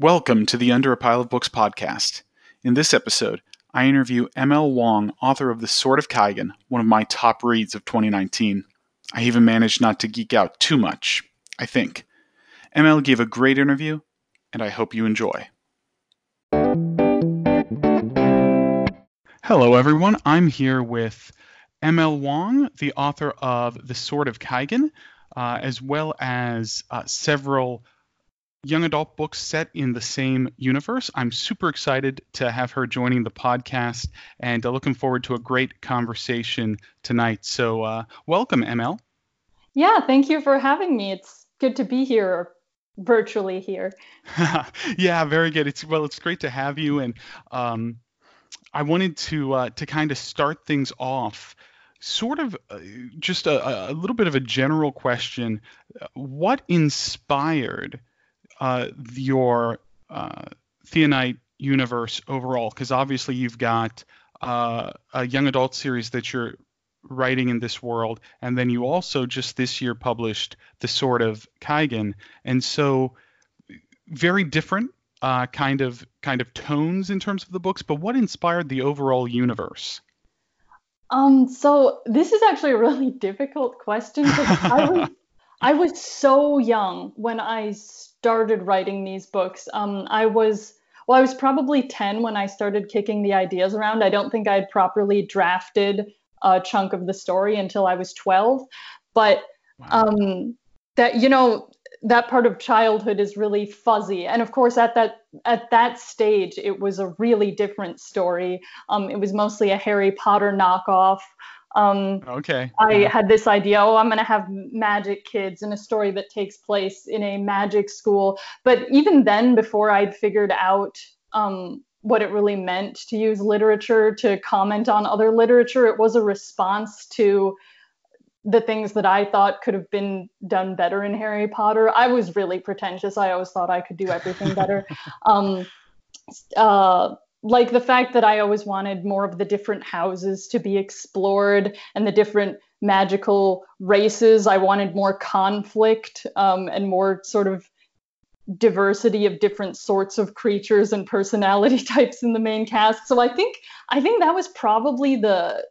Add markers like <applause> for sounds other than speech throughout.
Welcome to the Under a Pile of Books podcast. In this episode, I interview ML Wang, author of The Sword of Kaigen, one of my top reads of 2019. I even managed not to geek out too much, I think. ML gave a great interview, and I hope you enjoy. Hello, everyone. I'm here with ML Wang, the author of The Sword of Kaigen, uh, as well as uh, several young adult books set in the same universe. I'm super excited to have her joining the podcast and uh, looking forward to a great conversation tonight. So, uh, welcome, ML. Yeah, thank you for having me. It's good to be here virtually here. <laughs> yeah, very good. It's well, it's great to have you and um, I wanted to uh, to kind of start things off sort of uh, just a, a, little bit of a general question. What inspired uh, your uh, Theonite universe overall? Because obviously you've got uh, a young adult series that you're writing in this world, and then you also just this year published the Sword of Kaigen, and so very different uh, kind of kind of tones in terms of the books. But what inspired the overall universe? Um, so this is actually a really <laughs> difficult question because I was <laughs> I was so young when I started writing these books. Um, I was well, I was probably 10 when I started kicking the ideas around. I don't think I'd properly drafted a chunk of the story until I was 12. But um, that you know that part of childhood is really fuzzy and of course at that at that stage it was a really different story um, it was mostly a harry potter knockoff um, okay. I had this idea, oh, I'm going to have magic kids in a story that takes place in a magic school. But even then, before I'd figured out um, what it really meant to use literature to comment on other literature, it was a response to the things that I thought could have been done better in Harry Potter. I was really pretentious. I always thought I could do everything better. <laughs> um, uh, like the fact that I always wanted more of the different houses to be explored and the different magical races. I wanted more conflict um, and more sort of diversity of different sorts of creatures and personality <laughs> types in the main cast. So I think I think that was probably the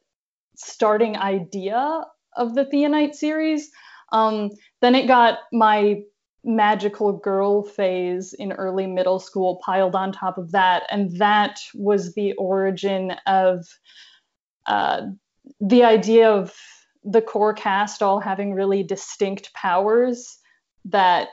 starting idea of the Theonite series. Um, then it got my magical girl phase in early middle school piled on top of that. And that was the origin of uh, the idea of the core cast all having really distinct powers that,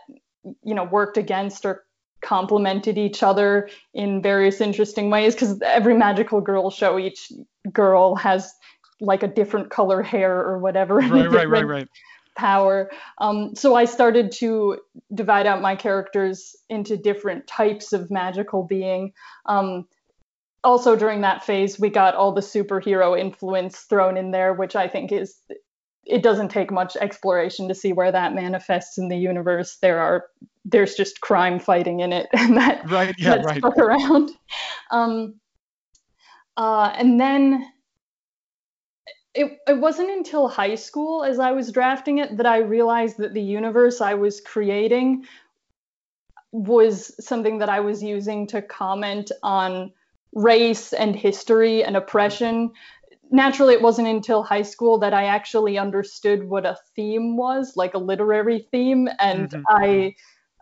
you know, worked against or complemented each other in various interesting ways. Because every magical girl show, each girl has like a different color hair or whatever. <laughs> Right, right, right, right power. Um, so I started to divide out my characters into different types of magical being. Um, also, during that phase, we got all the superhero influence thrown in there, which I think is it doesn't take much exploration to see where that manifests in the universe. There are there's just crime fighting in it, <laughs> and that right, yeah, right. stuck around. <laughs> Um, uh, and then it, it wasn't until high school as I was drafting it that I realized that the universe I was creating was something that I was using to comment on race and history and oppression. Naturally, it wasn't until high school that I actually understood what a theme was, like a literary theme. And mm-hmm. I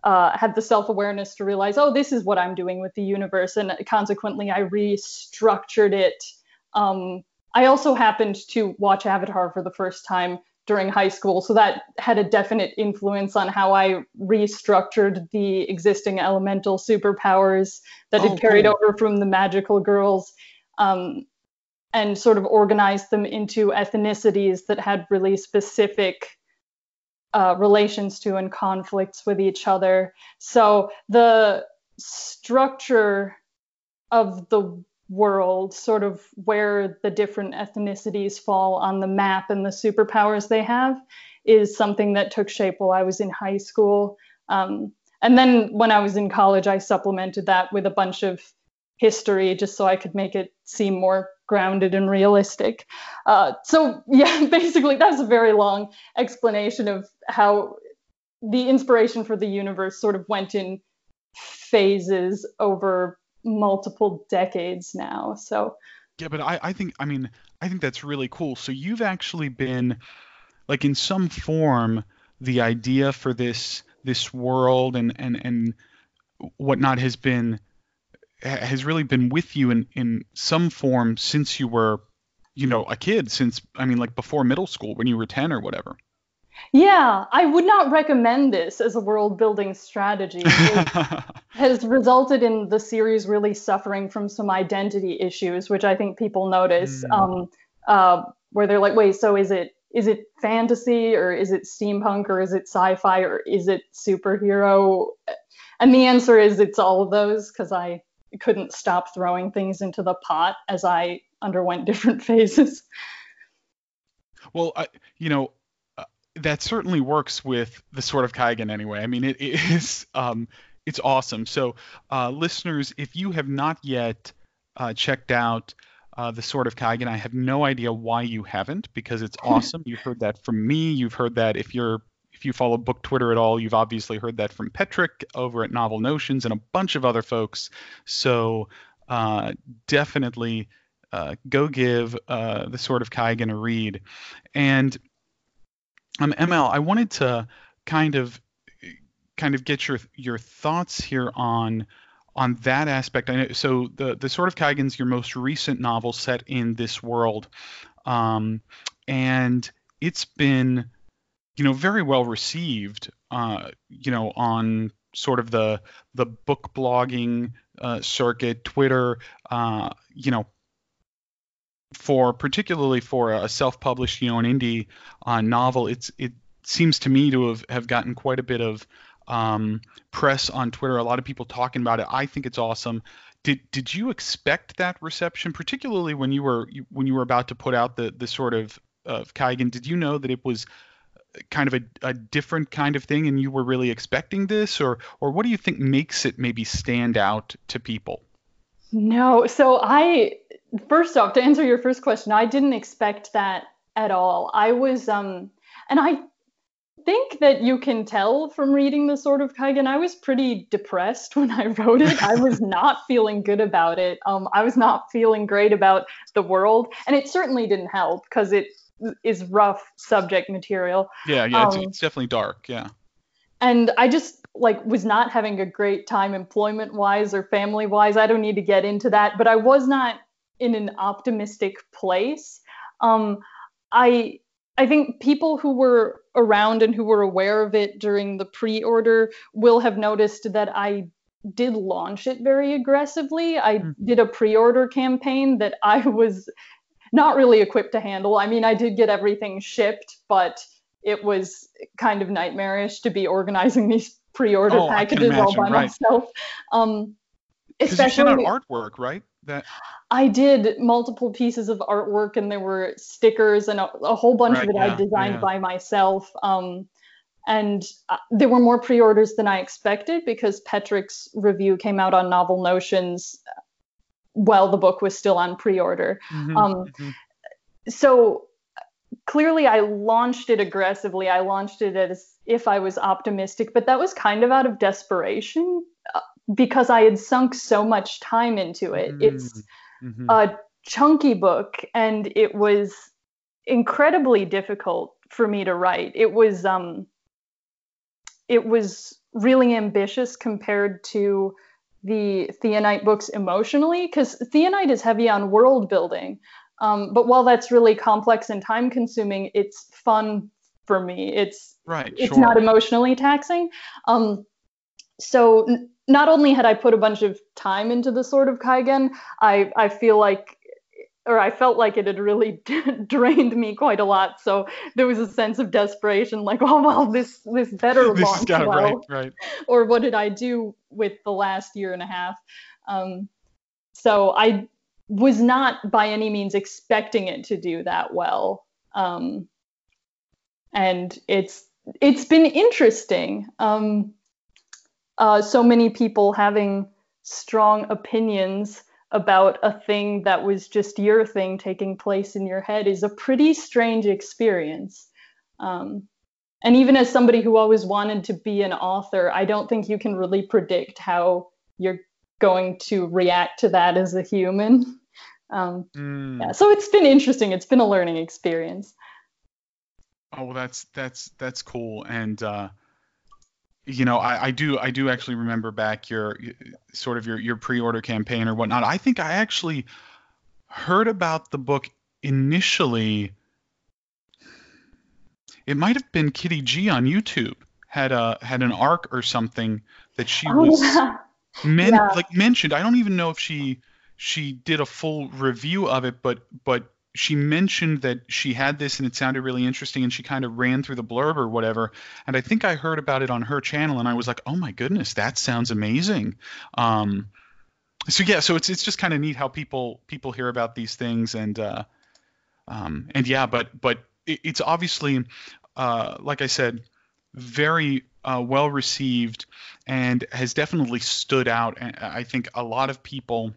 uh, had the self awareness to realize, oh, this is what I'm doing with the universe. And consequently, I restructured it um, I also happened to watch Avatar for the first time during high school, so that had a definite influence on how I restructured the existing elemental superpowers that oh, had carried cool. over from the magical girls. Um, and sort of organized them into ethnicities that had really specific uh, relations to and conflicts with each other. So the structure of the world, sort of where the different ethnicities fall on the map and the superpowers they have, is something that took shape while I was in high school. Um, and then when I was in college, I supplemented that with a bunch of history just so I could make it seem more grounded and realistic. Uh, so, <laughs> yeah, basically, that's a very long explanation of how the inspiration for the universe sort of went in phases over multiple decades now. So yeah, but I, I think I mean I think that's really cool. So you've actually been like in some form the idea for this this world and and and whatnot has been has really been with you in in some form since you were you know a kid since i mean like before middle school when you were 10 or whatever yeah i would not recommend this as a world building strategy. <laughs> It has resulted in the series really suffering from some identity issues which i think people notice mm. um, uh, where they're like wait so is it is it fantasy or is it steampunk or is it sci-fi or is it superhero? And the answer is it's all of those because i couldn't stop throwing things into the pot as i underwent <laughs> different phases. Well I, you know that certainly works with the sword of kaigen anyway i mean it, it is um, it's awesome so uh, listeners if you have not yet uh, checked out uh, the Sword of Kaigen. I have no idea why you haven't, because it's <laughs> awesome. you've heard that from me. You've heard that if you're if you follow book Twitter at all, you've obviously heard that from Petrik over at Novel Notions and a bunch of other folks. So uh, definitely uh, go give uh, the Sword of Kaigen a read. And um, ML, I wanted to kind of kind of get your your thoughts here on on that aspect, I know, so the the Sword of Kaigen's your most recent novel set in this world, um, and it's been, you know, very well received, uh, you know, on sort of the the book blogging uh, circuit, Twitter, uh, you know, for particularly for a self-published, you know, an indie uh, novel, it's it seems to me to have have gotten quite a bit of um, press on Twitter. A lot of people talking about it. I think it's awesome. Did did you expect that reception, particularly when you were when you were about to put out the the Sword of of Kaigen? Did you know that it was kind of a, a different kind of thing, and you were really expecting this, or or what do you think makes it maybe stand out to people? No, so I first off to answer your first question, I didn't expect that at all. I was um and I think that you can tell from reading the Sword of Kaigen. I was pretty depressed <laughs> when I wrote it. I was not feeling good about it. Um, I was not feeling great about the world, and it certainly didn't help because it is rough subject material. Yeah, yeah, um, it's, it's definitely dark. Yeah. And I just like was not having a great time employment wise or family wise. I don't need to get into that, but I was not in an optimistic place. Um, I I think people who were around and who were aware of it during the pre order will have noticed that I did launch it very aggressively. I mm. did a pre order campaign that I was not really equipped to handle. I mean, I did get everything shipped, but it was kind of nightmarish to be organizing <laughs> these pre order oh, packages all by right. myself. Um, especially artwork, right? That I did multiple pieces of artwork, and there were stickers and a, a whole bunch right, of it yeah, I designed yeah. by myself. Um, and uh, there were more pre-orders than I expected because Petrik's review came out on Novel Notions while the book was still on pre-order. Mm-hmm, um, mm-hmm. So clearly, I launched it aggressively. I launched it as if I was optimistic, but that was kind of out of desperation. Because I had sunk so much time into it. Mm-hmm. It's mm-hmm. a chunky book and it was incredibly difficult for me to write. It was um it was really ambitious compared to the Theonite books emotionally because Theonite is heavy on world building. Um, but while that's really complex and time consuming, it's fun for me. It's right. It's sure. not emotionally taxing. Um, so not only had I put a bunch of time into the Sword of Kaigen, I I feel like or I felt like it had really <laughs> drained me quite a lot. So there was a sense of desperation, like, <laughs> oh well, this this better this launch well. Right, right. Or what did I do with the last year and a half? Um, so I was not by any means expecting it to do that well. Um, and it's it's been interesting. Um, uh, so many people having strong opinions about a thing that was just your thing taking place in your head is a pretty strange experience. Um, and even as somebody who always wanted to be an author, I don't think you can really predict how you're going to react to that as a human. <laughs> Um, mm. Yeah, so it's been interesting. It's been a learning experience. Oh, well, that's that's that's cool, and uh, you know, I, I do I do actually remember back your sort of your your pre-order campaign or whatnot. I think I actually heard about the book initially. It might have been Kitty G on YouTube had a had an arc or something that she oh, was yeah. Men- yeah. like mentioned. I don't even know if she she did a full review of it, but but she mentioned that she had this and it sounded really interesting and she kind of ran through the blurb or whatever and i think i heard about it on her channel and i was like oh my goodness that sounds amazing um, so yeah so it's it's just kind of neat how people people hear about these things and uh, um, and yeah but but it, it's obviously uh, like i said very uh, well received and has definitely stood out. And I think a lot of people,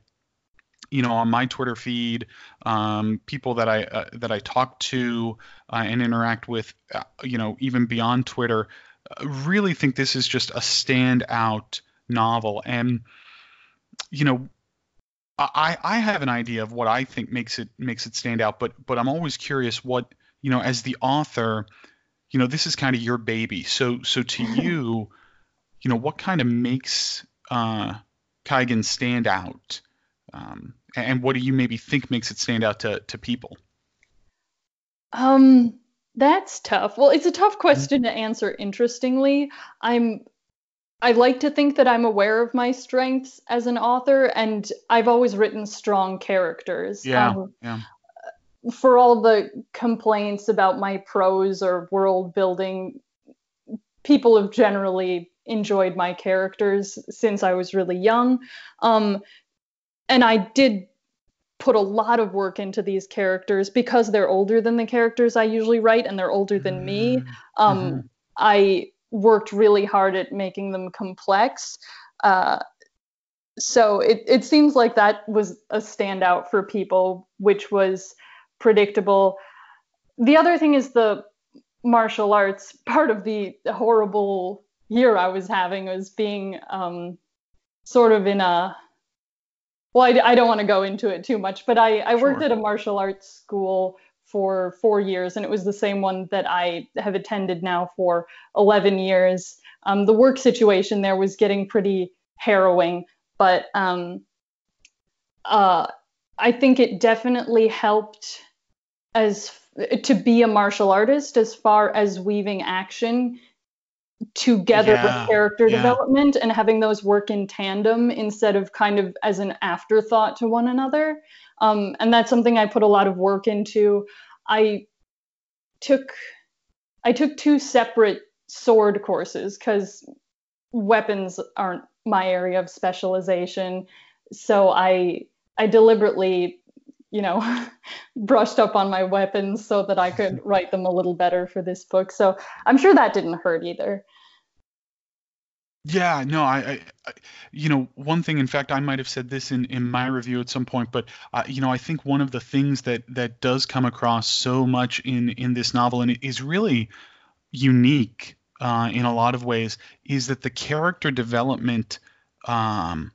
you know, on my Twitter feed, um, people that I uh, that I talk to uh, and interact with, uh, you know, even beyond Twitter, uh, really think this is just a standout novel. And you know, I I have an idea of what I think makes it makes it stand out, but but I'm always curious what you know as the author you know this is kind of your baby so so to <laughs> you you know what kind of makes uh Kaigen stand out um, and what do you maybe think makes it stand out to to people um that's tough well it's a tough question mm-hmm. to answer interestingly i'm I like to think that I'm aware of my strengths as an author, and I've always written strong characters. Yeah, um, yeah for all the complaints about my prose or world building, people have generally enjoyed my characters since I was really young. Um, and I did put a lot of work into these characters because they're older than the characters I usually write and they're older than me. Mm-hmm. Um, mm-hmm. I worked really hard at making them complex. Uh, so it, it seems like that was a standout for people, which was predictable. The other thing is the martial arts. Part of the horrible year I was having was being um, sort of in a well, I, I don't want to go into it too much, but I, I worked sure. at a martial arts school for four years, and it was the same one that I have attended now for 11 years. Um, the work situation there was getting pretty harrowing, but um, uh, I think it definitely helped as to be a martial artist as far as weaving action together yeah, with character yeah. development and having those work in tandem instead of kind of as an afterthought to one another. Um, and that's something I put a lot of work into. I took I took two separate sword courses because weapons aren't my area of specialization. So I I deliberately you know, <laughs> brushed up on my weapons so that I could <laughs> write them a little better for this book. So I'm sure that didn't hurt either. Yeah, no, I, I, you know, one thing. In fact, I might have said this in in my review at some point, but uh, you know, I think one of the things that that does come across so much in in this novel, and it is really unique uh, in a lot of ways, is that the character development um,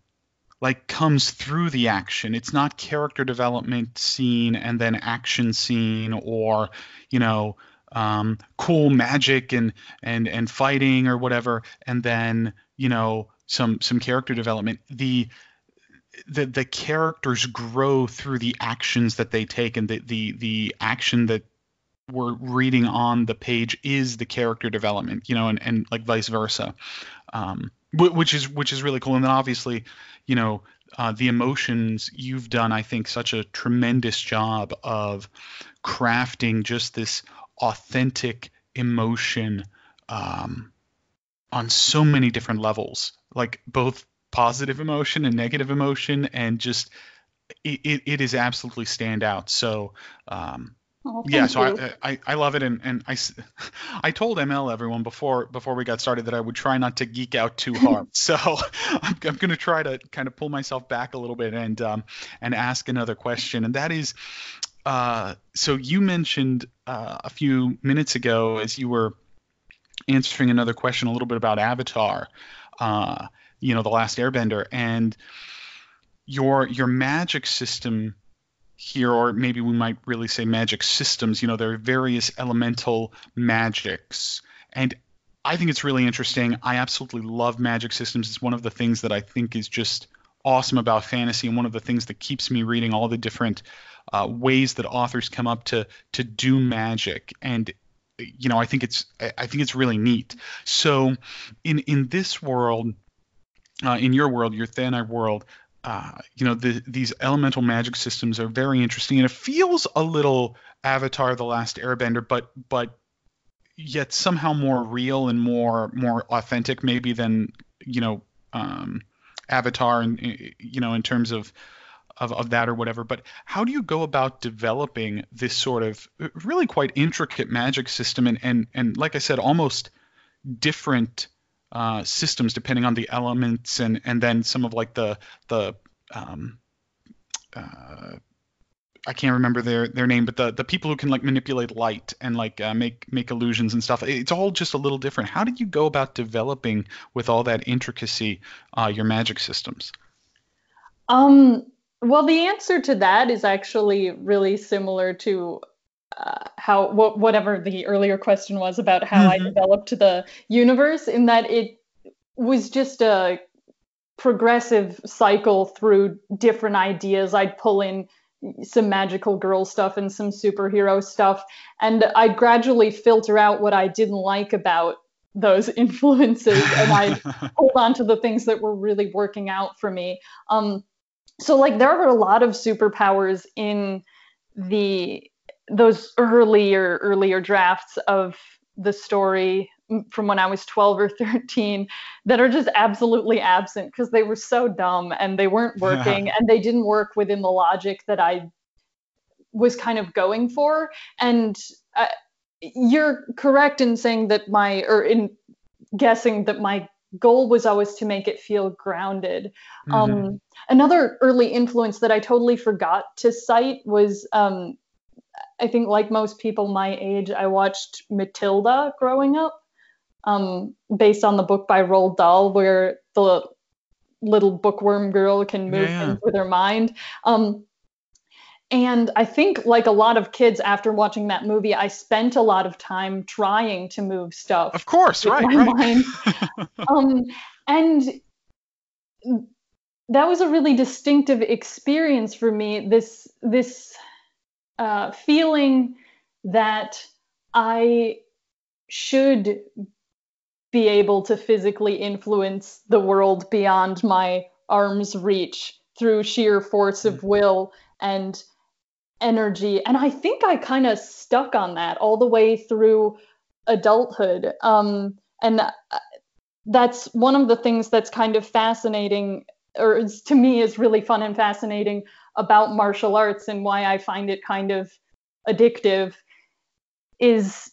like comes through the action. It's not character development scene and then action scene or you know um, cool magic and and and fighting or whatever, and then you know some some character development. The the the characters grow through the actions that they take, and the the the action that we're reading on the page is the character development, you know, and, and like vice versa. Um, which is which is really cool. And then obviously, you know, uh, the emotions you've done, I think, such a tremendous job of crafting just this authentic emotion um, on so many different levels, like both positive emotion and negative emotion, and just it, it is absolutely stand out. So um, Oh, yeah, so I, I, I love it, and, and I, <laughs> I told ML everyone before before we got started that I would try not to geek out too <laughs> hard. so <laughs> I'm, I'm going to try to kind of pull myself back a little bit and um, and ask another question, and that is, uh, so you mentioned uh, a few minutes ago as you were answering another question a little bit about Avatar, uh, you know, the Last Airbender, and your your magic system here, or maybe we might really say magic systems. You know, there are various elemental magics, and I think it's really interesting. I absolutely love magic systems. It's one of the things that I think is just awesome about fantasy, and one of the things that keeps me reading all the different uh, ways that authors come up to to do magic. And you know, I think it's I think it's really neat. So, in in this world, uh, in your world, your Theonite world, uh, you know, the, these elemental magic systems are very interesting, and it feels a little Avatar: The Last Airbender, but but yet somehow more real and more more authentic, maybe than you know um, Avatar, and you know, in terms of, of of that or whatever. But how do you go about developing this sort of really quite intricate magic system, and and and like I said, almost different uh, systems depending on the elements and and then some of like the the um, uh, I can't remember their their name, but the the people who can like manipulate light and like uh, make make illusions and stuff. It's all just a little different. How did you go about developing with all that intricacy uh, your magic systems? Um. Well, the answer to that is actually really similar to uh, how wh- whatever the earlier question was about how mm-hmm. I developed the universe, in that it was just a progressive cycle through different ideas. I'd pull in some magical girl stuff and some superhero stuff, and I'd gradually filter out what I didn't like about those <laughs> influences, and I <laughs> hold on to the things that were really working out for me. Um, so like there are a lot of superpowers in the those earlier earlier drafts of the story from when I was 12 or 13 that are just absolutely absent because they were so dumb and they weren't <laughs> working and they didn't work within the logic that I was kind of going for. And uh, you're correct in saying that my, or in guessing that my goal was always to make it feel grounded. Mm-hmm. Um, another early influence that I totally forgot to cite was um, I think like most people my age, I watched Matilda growing up, um, based on the book by Roald Dahl, where the little bookworm girl can move yeah. things with her mind. Um, and I think, like a lot of kids, after watching that movie, I spent a lot of time trying to move stuff. Of course, right, right. <laughs> um, and that was a really distinctive experience for me. This this uh, feeling that I should be able to physically influence the world beyond my arm's reach through sheer force of mm. will and energy. And I think I kind of stuck on that all the way through adulthood. Um, and uh, that's one of the things that's kind of fascinating, or to me is really fun and fascinating about martial arts and why I find it kind of addictive is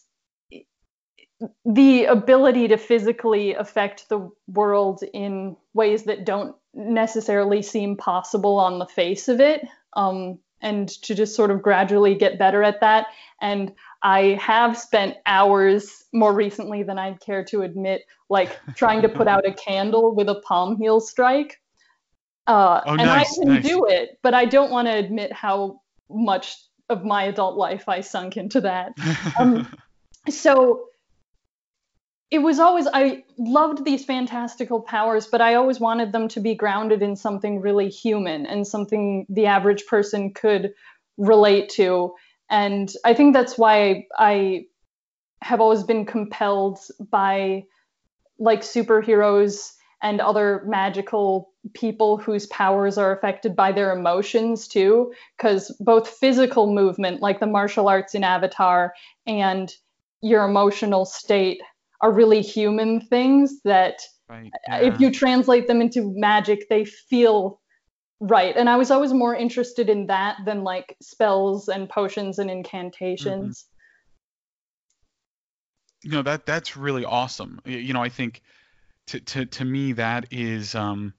the ability to physically affect the world in ways that don't necessarily seem possible on the face of it um, and to just sort of gradually get better at that. And i have spent hours more recently than i'd care to admit like trying to put out a candle with a palm heel strike uh, oh, and nice, I can nice. do it, but I don't want to admit how much of my adult life I sunk into that. Um, <laughs> so it was always I loved these fantastical powers, but I always wanted them to be grounded in something really human and something the average person could relate to. And I think that's why I have always been compelled by like superheroes and other magical people whose powers are affected by their emotions too because both physical movement like the martial arts in avatar and your emotional state are really human things that right, yeah. if you translate them into magic they feel right and i was always more interested in that than like spells and potions and incantations mm-hmm. you know that that's really awesome you know i think to to to me that is um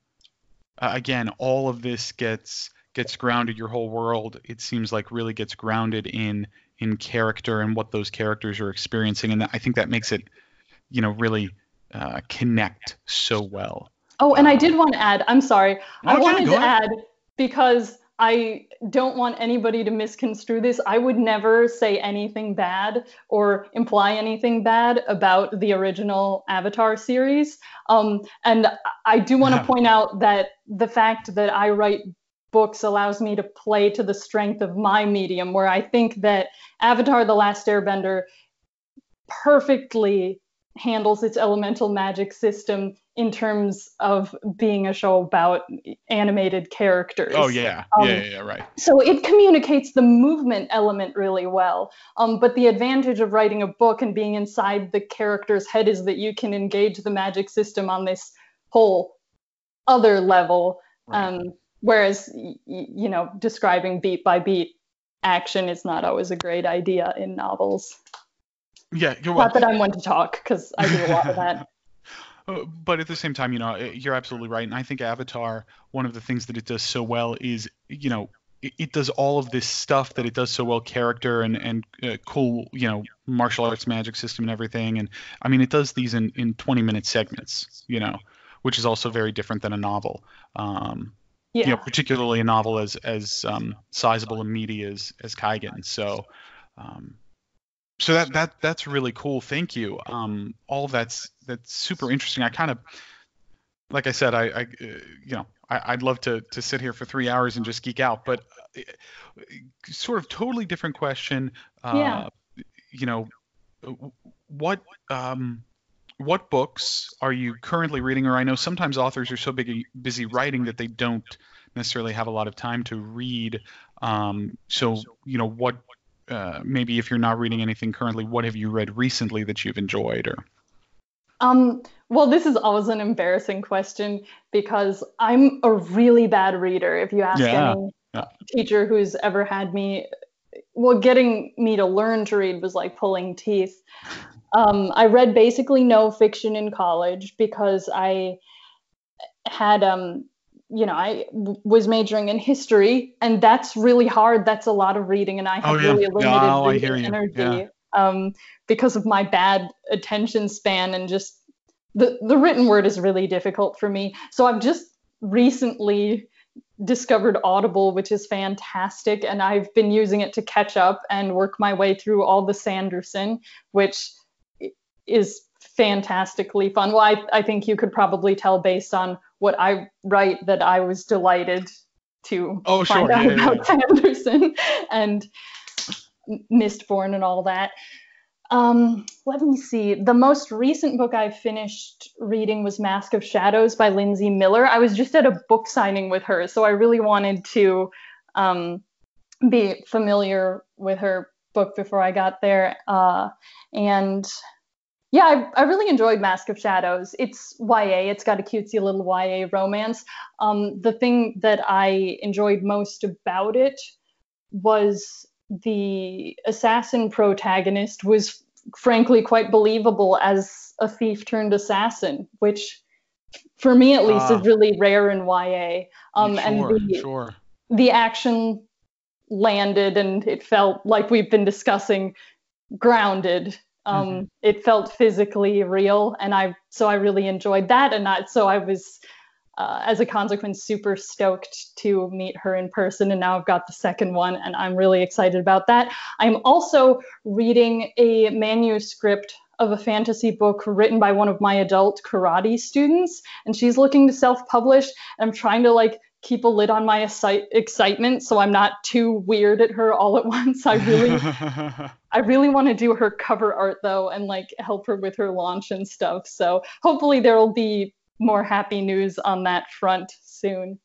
uh, again all of this gets gets grounded your whole world it seems like really gets grounded in in character and what those characters are experiencing and i think that makes it you know really uh, connect so well. Oh, and I did want to add. I'm sorry. I wanted to add because I don't want anybody to misconstrue this. I would never say anything bad or imply anything bad about the original Avatar series. Um, and I do want to <laughs> point out that the fact that I write books allows me to play to the strength of my medium, where I think that Avatar The Last Airbender perfectly handles its elemental magic system in terms of being a show about animated characters. Oh yeah, um, yeah, yeah, right. So it communicates the movement element really well. Um, but the advantage of writing a book and being inside the character's head is that you can engage the magic system on this whole other level. Right. Um, whereas y- you know, describing beat by beat action is not always a great idea in novels. Yeah, you're Not that I'm one to talk because I do a lot of that. <laughs> But at the same time, you know, you're absolutely right. And I think Avatar, one of the things that it does so well is, you know, it, it does all of this stuff that it does so well, character and and uh, cool, you know, martial arts magic system and everything. And I mean, it does these in in 20 minute segments, you know, which is also very different than a novel. Um, yeah. You know, particularly a novel as as um, sizable and meaty as as Kaigen. So. Um, so that that that's really cool. Thank you. Um, all that's that's super interesting. I kind of, like I said, I, I uh, you know, I, would love to to sit here for three hours and just geek out, but uh, sort of totally different question. Uh, yeah. You know, what um, what books are you currently reading? Or I know sometimes authors are so big, busy writing that they don't necessarily have a lot of time to read. Um, so you know, what uh, maybe if you're not reading anything currently, what have you read recently that you've enjoyed or? Um, well, this is always an embarrassing question because I'm a really bad reader. If you ask yeah. any yeah. teacher who's ever had me, well, getting me to learn to read was like pulling teeth. Um, I read basically no fiction in college because I had um, you know, I w- was majoring in history, and that's really hard. That's a lot of reading, and I have oh, yeah. really limited oh, energy yeah. um, because of my bad attention span and just the the written word is really difficult for me. So I've just recently discovered Audible, which is fantastic, and I've been using it to catch up and work my way through all the Sanderson, which is fantastically fun. Well, I, I think you could probably tell based on what I write that I was delighted to oh, find sure. out yeah, about yeah. Sanderson and Mistborn and all that. Um, let me see. The most recent book I finished reading was Mask of Shadows by Linsey Miller. I was just at a book signing with her, so I really wanted to um, be familiar with her book before I got there. Uh, and yeah, I, I, really enjoyed Mask of Shadows. It's YA. It's got a cutesy little YA romance. Um, the thing that I enjoyed most about it was the assassin protagonist was frankly quite believable as a thief turned assassin, which for me at least uh, is really rare in YA. Um, sure, and the, sure. the action landed and it felt like we've been discussing grounded um, mm-hmm. It felt physically real, and I so I really enjoyed that, and I, so I was. Uh, as a consequence, super stoked to meet her in person. And now I've got the second one, and I'm really excited about that. I'm also reading a manuscript of a fantasy book written by one of my adult karate students, and she's looking to self publish. I'm trying to like keep a lid on my excitement so I'm not too weird at her all at <laughs> once. I really <laughs> I really want to do her cover art though and like help her with her launch and stuff. So hopefully there will be more happy news on that front soon.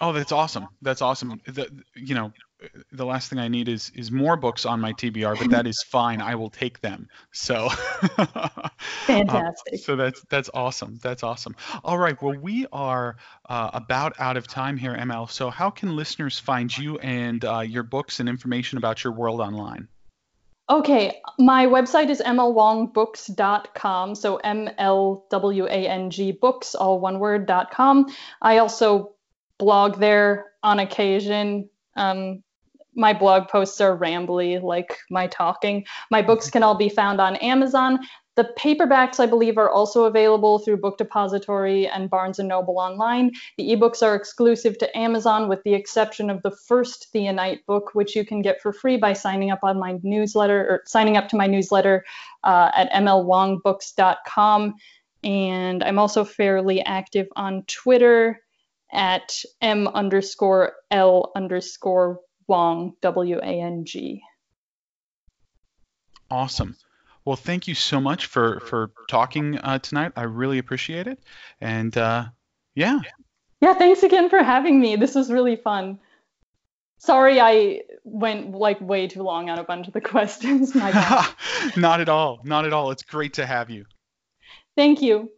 Oh, that's awesome. That's awesome. The, you know, the last thing I need is is more books on my TBR, but that is fine. I will take them. So <laughs> fantastic. So that's that's awesome. That's awesome. All right. Well, we are uh, about out of time here, ML. So how can listeners find you and uh, your books and information about your world online? Okay, my website is mlwangbooks.com. So M L W A N G books, all one word, dot com. I also blog there on occasion. Um, my blog posts are rambly, like my talking. My books can all be found on Amazon. The paperbacks, I believe, are also available through Book Depository and Barnes & Noble online. The ebooks are exclusive to Amazon with the exception of the first Theonite book, which you can get for free by signing up on my newsletter or signing up to my newsletter uh, at mlwangbooks.com. And I'm also fairly active on Twitter at m underscore l underscore Wang, W A N G. Awesome. Well, thank you so much for for talking uh, tonight. I really appreciate it. And uh, yeah. Yeah, thanks again for having me. This was really fun. Sorry, I went like way too long on a bunch of the <laughs> questions. My God. <laughs> Not at all. Not at all. It's great to have you. Thank you.